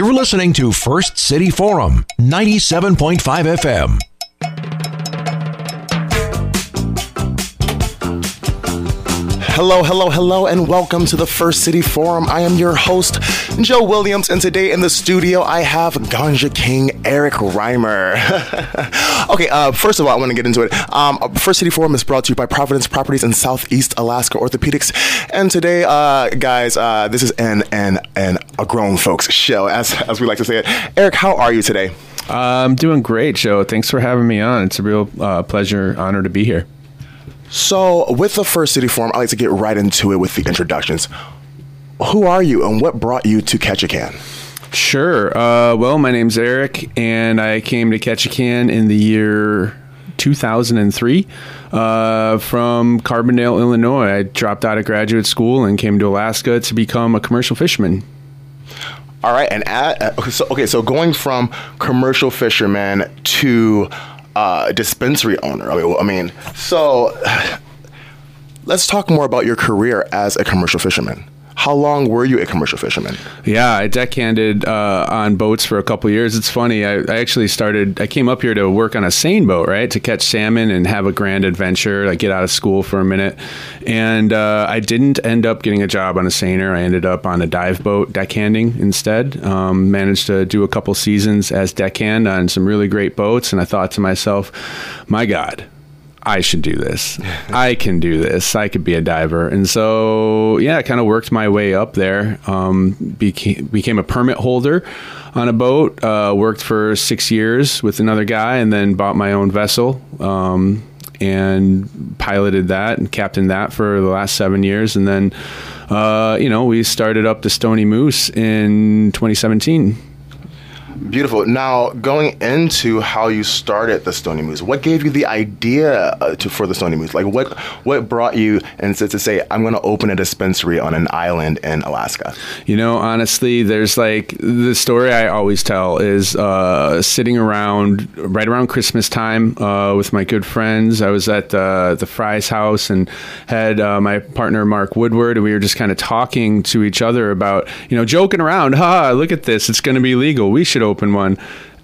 You're listening to First City Forum, 97.5 FM. Hello, hello, hello, and welcome to the First City Forum. I am your host, Joe Williams, and today in the studio I have Ganja King Eric Reimer. okay, uh, first of all, I want to get into it. Um, First City Forum is brought to you by Providence Properties and Southeast Alaska Orthopedics, and today, uh, guys, uh, this is an an an a grown folks show, as as we like to say it. Eric, how are you today? I'm doing great, Joe. Thanks for having me on. It's a real uh, pleasure, honor to be here. So, with the First City Forum, I like to get right into it with the introductions. Who are you, and what brought you to Ketchikan? Sure. Uh, well, my name's Eric, and I came to Ketchikan in the year 2003 uh, from Carbondale, Illinois. I dropped out of graduate school and came to Alaska to become a commercial fisherman. All right, and at, uh, so okay, so going from commercial fisherman to uh, dispensary owner. I mean, I mean, so let's talk more about your career as a commercial fisherman. How long were you a commercial fisherman? Yeah, I deckhanded uh, on boats for a couple years. It's funny. I, I, actually started. I came up here to work on a seine boat, right, to catch salmon and have a grand adventure. Like get out of school for a minute, and uh, I didn't end up getting a job on a seiner. I ended up on a dive boat deckhanding instead. Um, managed to do a couple seasons as deckhand on some really great boats, and I thought to myself, my God I should do this. I can do this. I could be a diver. And so, yeah, I kind of worked my way up there. Um, became, became a permit holder on a boat. Uh, worked for six years with another guy, and then bought my own vessel. Um, and piloted that and captained that for the last seven years. And then, uh, you know, we started up the Stoney Moose in 2017. Beautiful. Now, going into how you started the Stoney Moose, what gave you the idea uh, to for the Stoney Moose? Like, what what brought you and to, to say I'm going to open a dispensary on an island in Alaska? You know, honestly, there's like the story I always tell is uh, sitting around right around Christmas time uh, with my good friends. I was at uh, the Fry's house and had uh, my partner Mark Woodward, and we were just kind of talking to each other about you know joking around. Ha! Look at this. It's going to be legal. We should open one.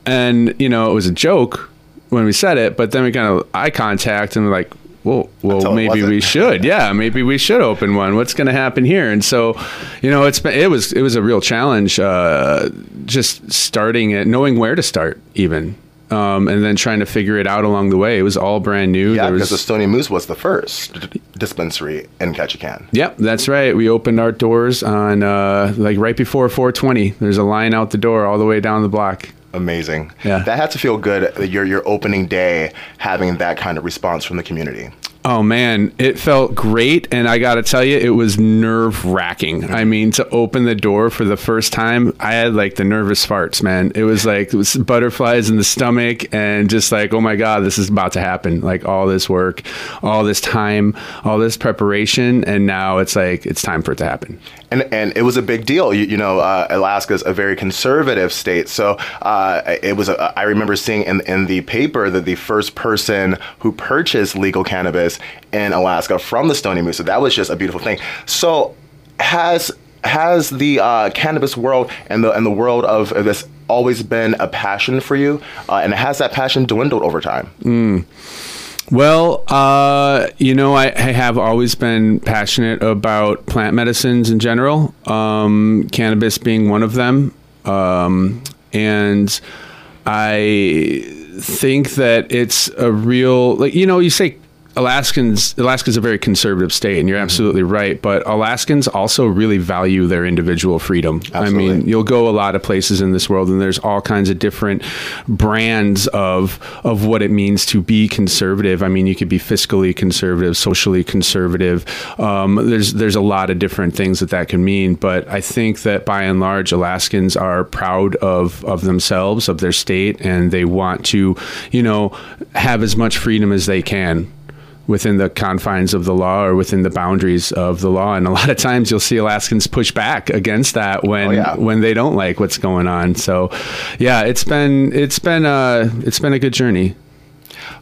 And, you know, it was a joke when we said it, but then we kind of eye contact and we're like, well, well, maybe we should. Yeah, maybe we should open one. What's going to happen here? And so, you know, it's been, it was it was a real challenge, uh, just starting it, knowing where to start, even, um, and then trying to figure it out along the way. It was all brand new. Yeah, because the Stoney Moose was the first d- dispensary in Ketchikan. Yep, that's right. We opened our doors on uh, like right before 420. There's a line out the door all the way down the block. Amazing. Yeah, that had to feel good. Your your opening day having that kind of response from the community. Oh man, it felt great, and I got to tell you, it was nerve wracking. I mean, to open the door for the first time, I had like the nervous farts, man. It was like it was butterflies in the stomach, and just like, oh my god, this is about to happen. Like all this work, all this time, all this preparation, and now it's like it's time for it to happen. And and it was a big deal. You, you know, uh, Alaska's a very conservative state, so uh, it was. A, I remember seeing in in the paper that the first person who purchased legal cannabis in Alaska from the Stoney Moose. So that was just a beautiful thing. So has has the uh, cannabis world and the and the world of this always been a passion for you, uh, and has that passion dwindled over time? Mm. Well, uh, you know, I, I, have always been passionate about plant medicines in general, um, cannabis being one of them. Um, and I think that it's a real, like, you know, you say Alaskans Alaska's a very conservative state, and you're mm-hmm. absolutely right. But Alaskans also really value their individual freedom. Absolutely. I mean, you'll go a lot of places in this world, and there's all kinds of different brands of of what it means to be conservative. I mean, you could be fiscally conservative, socially conservative. Um, there's there's a lot of different things that that can mean. But I think that by and large, Alaskans are proud of of themselves, of their state, and they want to, you know, have as much freedom as they can within the confines of the law or within the boundaries of the law. And a lot of times you'll see Alaskans push back against that when oh, yeah. when they don't like what's going on. So yeah, it's been it's been a uh, it's been a good journey.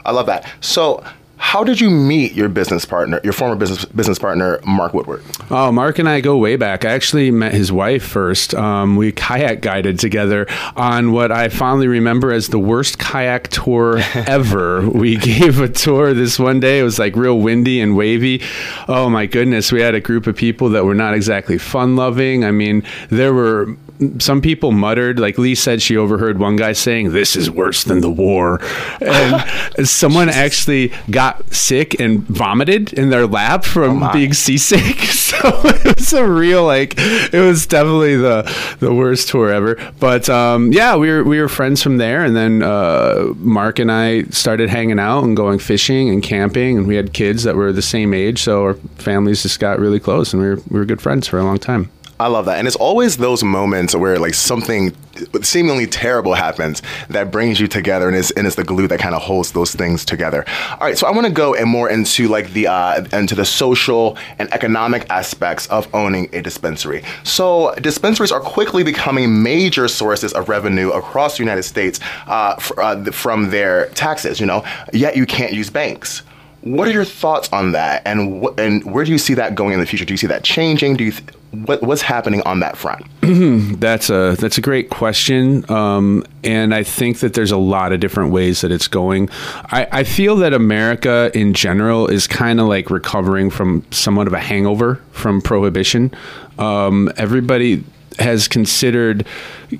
I love that. So How did you meet your business partner, your former business business partner, Mark Woodward? Oh, Mark and I go way back. I actually met his wife first. Um, we kayak guided together on what I fondly remember as the worst kayak tour ever. we gave a tour this one day. It was like real windy and wavy. Oh my goodness, we had a group of people that were not exactly fun loving. I mean, there were some people muttered, like Lee said, she overheard one guy saying, "This is worse than the war," and someone actually got sick and vomited in their lap from Oh, being seasick. So it was a real like, it was definitely the the worst tour ever. But um, yeah, we were we were friends from there, and then uh, Mark and I started hanging out and going fishing and camping, and we had kids that were the same age, so our families just got really close, and we were we were good friends for a long time. I love that. And it's always those moments where like something seemingly terrible happens that brings you together and is and the glue that kind of holds those things together. All right, so I want to go and more into like the uh, into the social and economic aspects of owning a dispensary. So dispensaries are quickly becoming major sources of revenue across the United States uh, fr- uh, from their taxes. You know, yet you can't use banks. What are your thoughts on that, and wh- and where do you see that going in the future? Do you see that changing? Do you th- what, what's happening on that front? That's a that's a great question, um, and I think that there's a lot of different ways that it's going. I, I feel that America in general is kind of like recovering from somewhat of a hangover from prohibition. Um, everybody has considered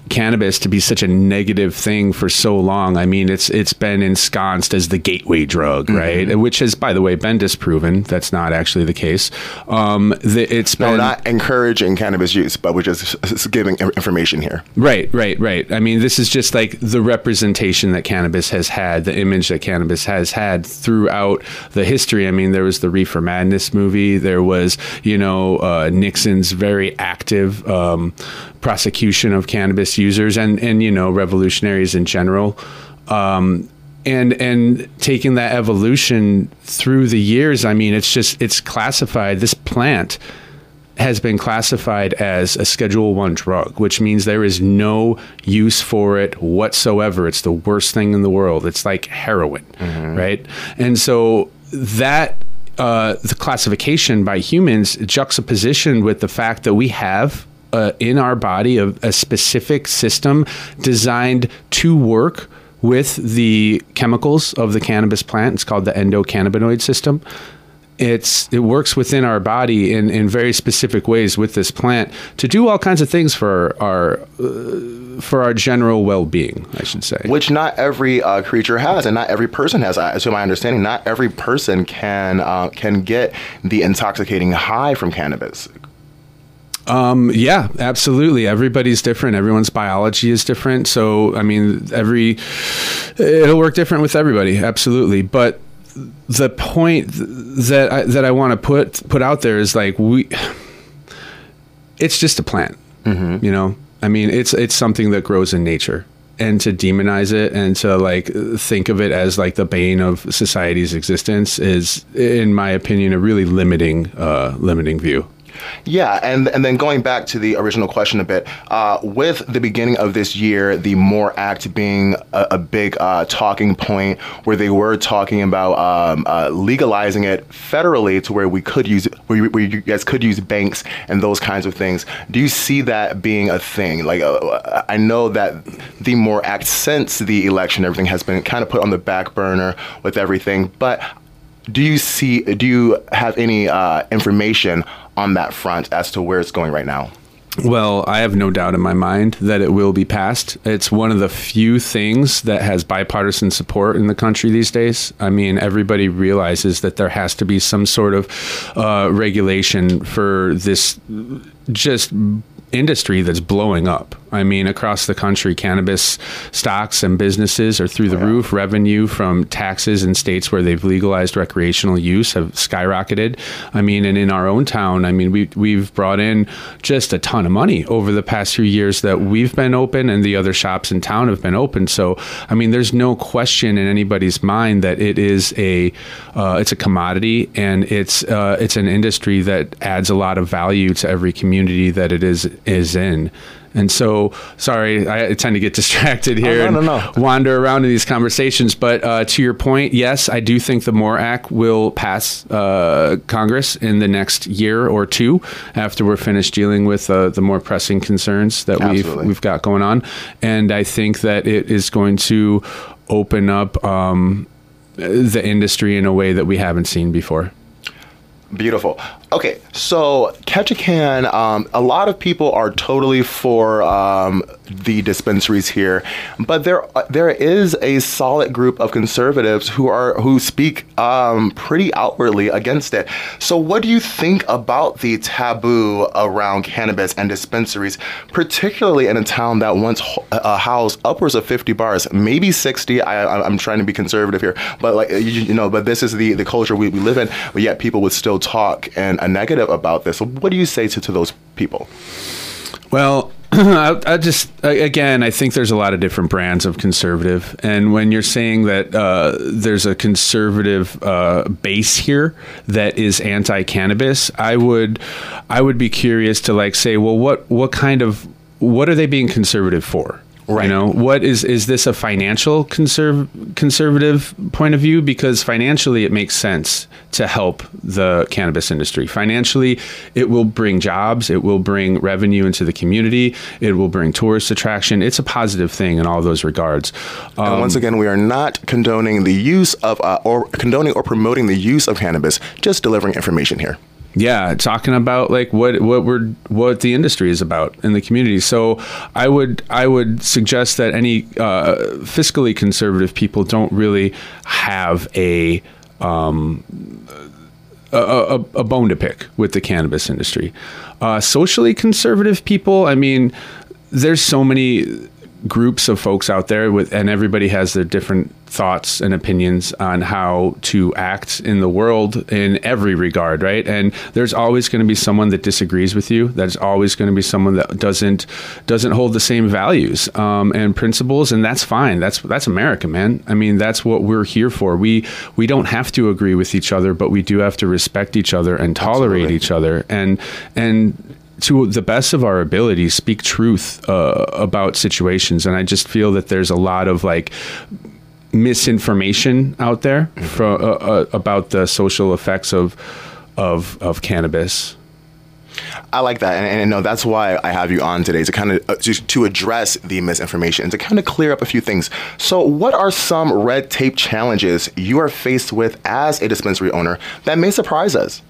cannabis to be such a negative thing for so long. I mean, it's it's been ensconced as the gateway drug, right? Which has, by the way, been disproven. That's not actually the case. Um, the, it's No, been not encouraging cannabis use, but we're just giving information here. Right, right, right. I mean, this is just like the representation that cannabis has had, the image that cannabis has had throughout the history. I mean, there was the Reefer Madness movie. There was, you know, uh, Nixon's very active um, prosecution of cannabis users and, and you know, revolutionaries in general. Um, and and taking that evolution through the years, I mean, it's just it's classified. This plant has been classified as a schedule 1 drug which means there is no use for it whatsoever it's the worst thing in the world it's like heroin right and so that uh, the classification by humans juxtapositioned with the fact that we have uh, in our body a, a specific system designed to work with the chemicals of the cannabis plant it's called the endocannabinoid system it's it works within our body in, in very specific ways with this plant to do all kinds of things for our uh, for our general well-being I should say Which not every uh, creature has, and not every person has. Uh, to my understanding, not every person can uh, can get the intoxicating high from cannabis. Um, yeah absolutely. Everybody's different. Everyone's biology is different. So I mean every it'll work different with everybody. Absolutely. But the point that I, that I want to put put out there is like we it's just a plant you know? I mean it's it's something that grows in nature. And to demonize it and to like think of it as like the bane of society's existence is in my opinion a really limiting uh limiting view Yeah, and and then going back to the original question a bit, uh, with the beginning of this year, the MORE Act being a, a big uh, talking point, where they were talking about um, uh, legalizing it federally to where we could use where you, where you guys could use banks and those kinds of things. Do you see that being a thing? Like, uh, I know that the MORE Act since the election, everything has been kind of put on the back burner with everything, but do you see? Do you have any uh, information on that front as to where it's going right now? Well, I have no doubt in my mind that it will be passed. It's one of the few things that has bipartisan support in the country these days. I mean, everybody realizes that there has to be some sort of uh, regulation for this just industry that's blowing up. I mean, across the country, cannabis stocks and businesses are through the roof. Revenue from taxes in states where they've legalized recreational use have skyrocketed. I mean, and in our own town, I mean, we we've brought in just a ton of money over the past few years that we've been open, and the other shops in town have been open. So, I mean, there's no question in anybody's mind that it is a uh, it's a commodity and it's uh, it's an industry that adds a lot of value to every community that it is is in And so, sorry, I tend to get distracted here Oh, no, and no, no. wander around in these conversations. But uh, to your point, yes, I do think the MORE Act will pass uh, Congress in the next year or two after we're finished dealing with uh, the more pressing concerns that we've we've got going on. And I think that it is going to open up um, the industry in a way that we haven't seen before. Beautiful. Okay, so Ketchikan, um, a lot of people are totally for um, the dispensaries here, but there uh, there is a solid group of conservatives who are who speak um, pretty outwardly against it. So, what do you think about the taboo around cannabis and dispensaries, particularly in a town that once uh, housed upwards of fifty bars, maybe sixty? I, I'm trying to be conservative here, but like you, you know, but this is the the culture we, we live in. But yet, people would still talk and a negative about this. What do you say to, to those people? Well, I, I just again, I think there's a lot of different brands of conservative, and when you're saying that uh, there's a conservative uh, base here that is anti-cannabis, I would I would be curious to like say, well, what what kind of what are they being conservative for? Right. You know, what is is this a financial conserv- conservative point of view? Because financially, it makes sense to help the cannabis industry. Financially, it will bring jobs, it will bring revenue into the community, it will bring tourist attraction. It's a positive thing in all those regards. And Um, once again, we are not condoning the use of uh, or condoning or promoting the use of cannabis. Just delivering information here. Yeah talking about like what what we're what the industry is about in the community so i would i would suggest that any uh, fiscally conservative people don't really have a um, a, a, a bone to pick with the cannabis industry. Uh, socially conservative people, I mean, there's so many groups of folks out there with, and everybody has their different thoughts and opinions on how to act in the world in every regard, right? And there's always going to be someone that disagrees with you. There's always going to be someone that doesn't doesn't hold the same values um, and principles, and that's fine. That's that's America, man. I mean, that's what we're here for. We we don't have to agree with each other, but we do have to respect each other and tolerate Absolutely. each other, and and to the best of our ability, speak truth uh, about situations. And I just feel that there's a lot of like misinformation out there fro- uh, uh, about the social effects of of of cannabis. I like that, and, and you know that's why I have you on today to kind of uh, just to address the misinformation and to kind of clear up a few things. So, what are some red tape challenges you are faced with as a dispensary owner that may surprise us?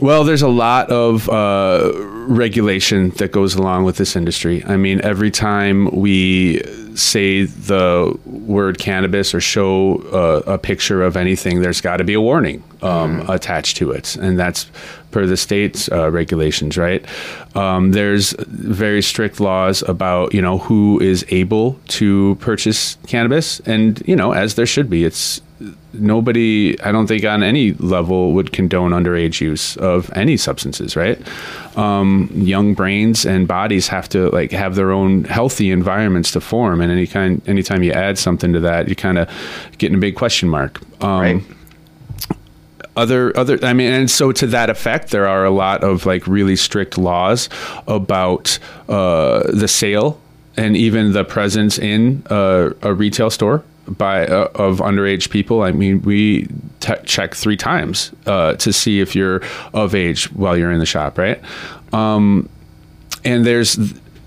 Well, there's a lot of uh, regulation that goes along with this industry. I mean, every time we say the word cannabis or show uh, a picture of anything, there's got to be a warning um, attached to it, and that's per the state's uh, regulations, right? Um, there's very strict laws about you know who is able to purchase cannabis, and you know as there should be. It's nobody i don't think on any level would condone underage use of any substances right um, young brains and bodies have to like have their own healthy environments to form and any kind anytime you add something to that you kind of get in a big question mark um, Right. Other other i mean and so to that effect there are a lot of like really strict laws about uh, the sale and even the presence in uh, a retail store by uh, of underage people. I mean we check three times uh, to see if you're of age while you're in the shop right? Um, and there's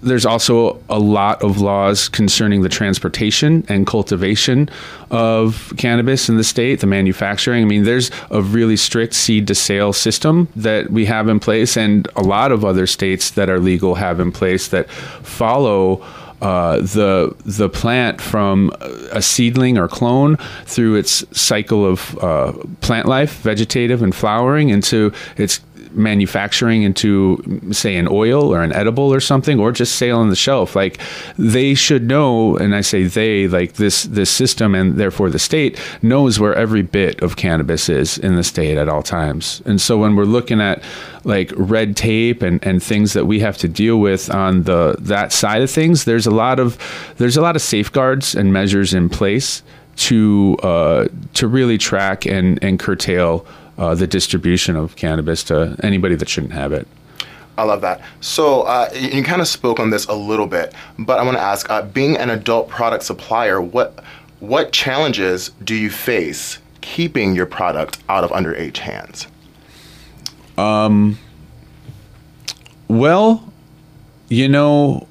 there's also a lot of laws concerning the transportation and cultivation of cannabis in the state, the manufacturing. I mean, there's a really strict seed to sale system that we have in place, and a lot of other states that are legal have in place that follow. Uh, the the plant from a seedling or clone through its cycle of uh, plant life, vegetative and flowering, into its manufacturing into say an oil or an edible or something or just sale on the shelf. Like they should know and i say they like this this system and therefore the state knows where every bit of cannabis is in the state at all times. And so when we're looking at like red tape and and things that we have to deal with on the that side of things there's a lot of there's a lot of safeguards and measures in place to uh, to really track and and curtail uh, the distribution of cannabis to anybody that shouldn't have it. I love that. So uh, you, kind of spoke on this a little bit, but I want to ask: uh, being an adult product supplier, what what challenges do you face keeping your product out of underage hands? Um. Well, you know,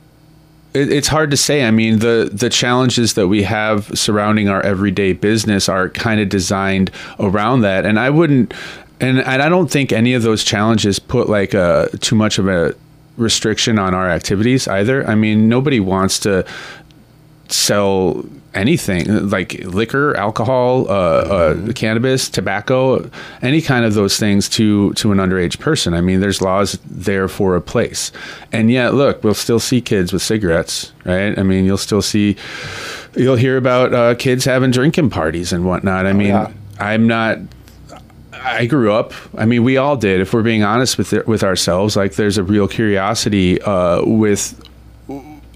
it, it's hard to say. I mean, the the challenges that we have surrounding our everyday business are kind of designed around that, and I wouldn't, and and I don't think any of those challenges put like a too much of a restriction on our activities either. I mean, nobody wants to sell anything like liquor, alcohol, uh, uh, cannabis, tobacco, any kind of those things to to an underage person. I mean, there's laws there for a place, and yet, look, we'll still see kids with cigarettes, right? I mean, you'll still see, you'll hear about uh, kids having drinking parties and whatnot. I mean, yeah. I'm not. I grew up. I mean, we all did. If we're being honest with it, with ourselves, like there's a real curiosity uh, with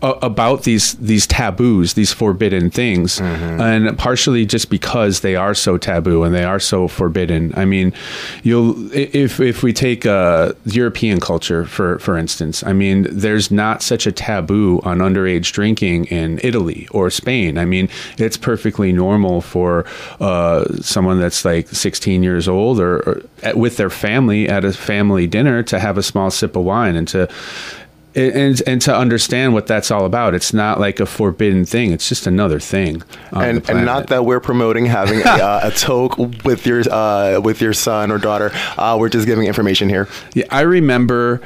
uh, about these these taboos, these forbidden things, and partially just because they are so taboo and they are so forbidden. I mean, you'll if if we take uh, European culture for for instance, I mean, there's not such a taboo on underage drinking in Italy or Spain. I mean, it's perfectly normal for uh, someone that's like 16 years old or, or at, with their family at a family dinner to have a small sip of wine and to and and to understand what that's all about. It's not like a forbidden thing. It's just another thing. and, and not that we're promoting having a, uh, a toke with your uh, with your son or daughter. Uh, we're just giving information here. Yeah, I remember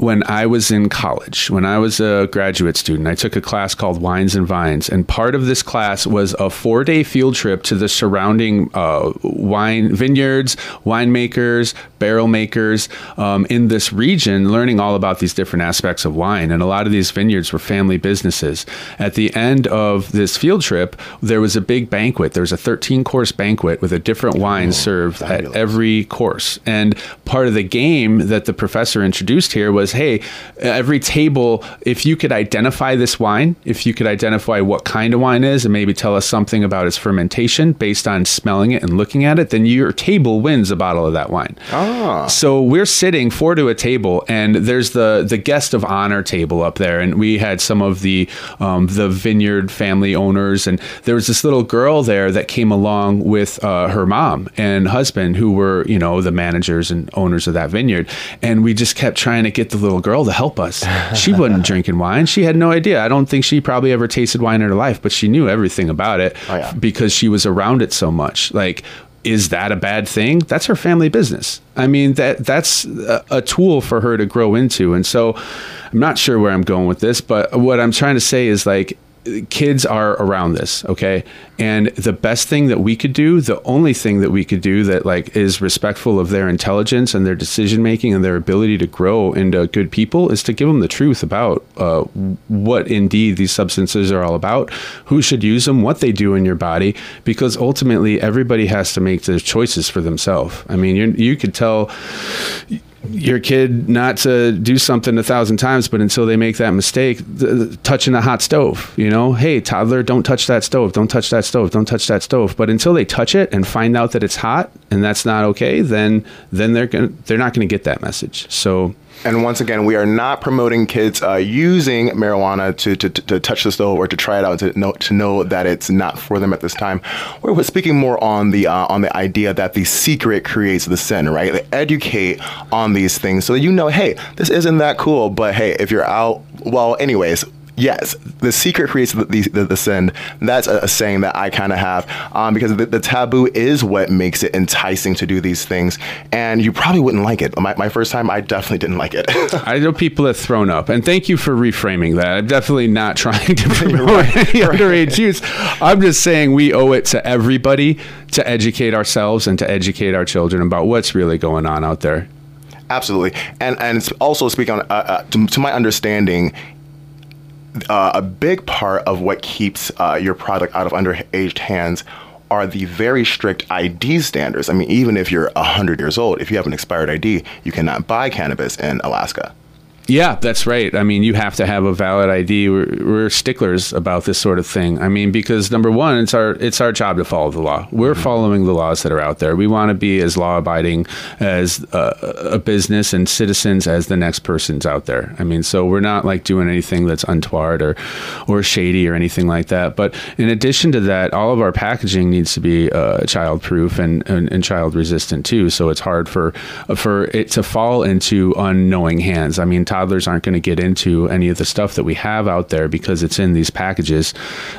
when I was in college, when I was a graduate student, I took a class called Wines and Vines, and part of this class was a four-day field trip to the surrounding uh, wine vineyards, winemakers, barrel makers um, in this region, learning all about these different aspects of wine. And a lot of these vineyards were family businesses. At the end of this field trip, there was a big banquet. There was a 13-course banquet with a different wine served fabulous. at every course. And part of the game that the professor introduced here was hey, every table, if you could identify this wine, if you could identify what kind of wine is and maybe tell us something about its fermentation based on smelling it and looking at it, then your table wins a bottle of that wine. Ah. So we're sitting four to a table, and there's the the guest of honor table up there, and we had some of the um, the vineyard family owners, and there was this little girl there that came along with uh, her mom and husband, who were you know the managers and owners of that vineyard, and we just kept trying to get the little girl to help us. She wasn't drinking wine; she had no idea. I don't think she probably ever tasted wine in her life, but she knew everything about it Oh, yeah. because she was around it so much. Like is that a bad thing? That's her family business. I mean, that that's a, a tool for her to grow into. And so I'm not sure where I'm going with this, but what I'm trying to say is like kids are around this, okay? And the best thing that we could do, the only thing that we could do that like is respectful of their intelligence and their decision making and their ability to grow into good people is to give them the truth about uh, what indeed these substances are all about, who should use them, what they do in your body, because ultimately everybody has to make their choices for themselves. I mean, you you could tell your kid not to do something a thousand times, but until they make that mistake, th- touching the hot stove, you know, hey, toddler, don't touch that stove, don't touch that stove, don't touch that stove. But until they touch it and find out that it's hot and that's not okay, then then they're gonna they're not gonna get that message. So And once again, we are not promoting kids uh, using marijuana to, to, to touch the stove or to try it out to know to know that it's not for them at this time. We're, speaking more on the uh, on the idea that the secret creates the sin, right? They educate on these things so that you know, hey, this isn't that cool, but hey, if you're out, well, anyways. Yes, the secret creates the, the, the, the sin. That's a, a saying that I kind of have um, because the, the taboo is what makes it enticing to do these things. And you probably wouldn't like it. My, my first time, I definitely didn't like it. I know people have thrown up, and thank you for reframing that. I'm definitely not trying to promote any underage use. I'm just saying we owe it to everybody to educate ourselves and to educate our children about what's really going on out there. Absolutely, and and it's also speaking on uh, uh, to, to my understanding, uh, a big part of what keeps uh, your product out of underage hands are the very strict ID standards. I mean, even if you're hundred years old, if you have an expired ID, you cannot buy cannabis in Alaska. Yeah, that's right. I mean, you have to have a valid ID. We're, we're, sticklers about this sort of thing. I mean, because number one, it's our it's our job to follow the law. We're mm-hmm. following the laws that are out there. We want to be as law abiding as a business and citizens as the next person's out there. I mean, so we're not like doing anything that's untoward or or shady or anything like that. But in addition to that, all of our packaging needs to be uh, child proof and, and, and child resistant too. So it's hard for for it to fall into unknowing hands. I mean toddlers aren't going to get into any of the stuff that we have out there because it's in these packages.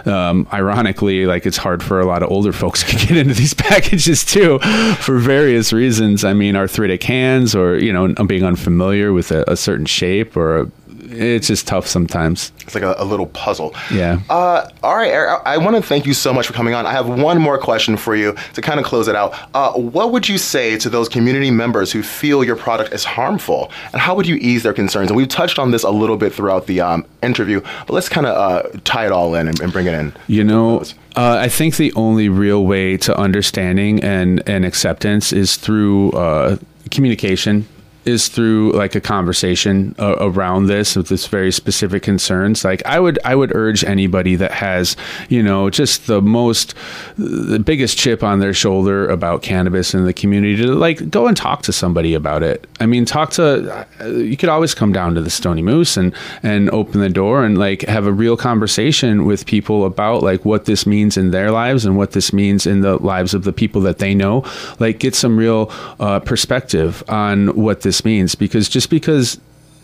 Um, ironically, like it's hard for a lot of older folks to get into these packages too, for various reasons. I mean, arthritic hands, or you know, being unfamiliar with a, a certain shape or a, it's just tough sometimes. It's like a, a little puzzle. Yeah. Uh, all right, Eric, I, I want to thank you so much for coming on. I have one more question for you to kind of close it out. Uh, what would you say to those community members who feel your product is harmful, and how would you ease their concerns? And we've touched on this a little bit throughout the um, interview, but let's kind of uh, tie it all in and, and bring it in. You know. Uh, I think the only real way to understanding and, and acceptance is through uh, communication is through like a conversation uh, around this with this very specific concerns. Like i would i would urge anybody that has you know just the most the biggest chip on their shoulder about cannabis in the community to like go and talk to somebody about it. I mean talk to uh, you could always come down to the Stoney Moose and and open the door and like have a real conversation with people about like what this means in their lives and what this means in the lives of the people that they know. Like get some real uh, perspective on what this this means because just because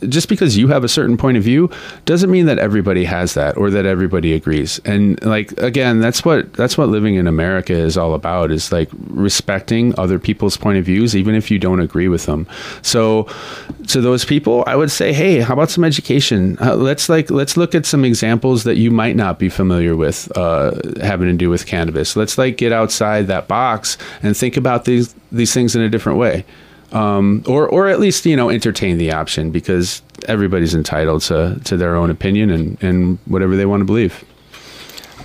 just because you have a certain point of view doesn't mean that everybody has that or that everybody agrees. And like again that's what that's what living in america is all about is like respecting other people's point of views even if you don't agree with them. So to those people i would say hey how about some education? Uh, let's like let's look at some examples that you might not be familiar with uh, having to do with cannabis. Let's like get outside that box and think about these these things in a different way um, or or at least you know entertain the option because everybody's entitled to to their own opinion and and whatever they want to believe.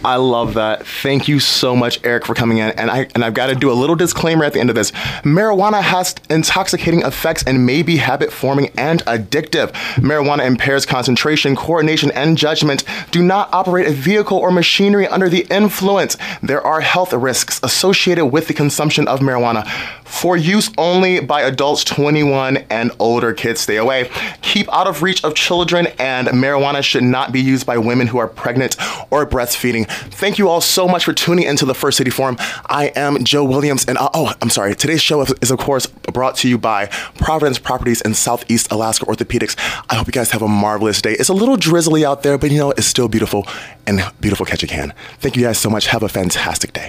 I love that. Thank you so much, Eric, for coming in. And I and I've got to do a little disclaimer at the end of this. Marijuana has intoxicating effects and may be habit forming and addictive. Marijuana impairs concentration, coordination, and judgment. Do not operate a vehicle or machinery under the influence. There are health risks associated with the consumption of marijuana. For use only by adults 21 and older, kids stay away. Keep out of reach of children, and marijuana should not be used by women who are pregnant or breastfeeding. Thank you all so much for tuning into the First City Forum. I am Joe Williams, and uh, oh, I'm sorry. Today's show is, of course, brought to you by Providence Properties and Southeast Alaska Orthopedics. I hope you guys have a marvelous day. It's a little drizzly out there, but you know, it's still beautiful, and beautiful Ketchikan. Thank you guys so much. Have a fantastic day.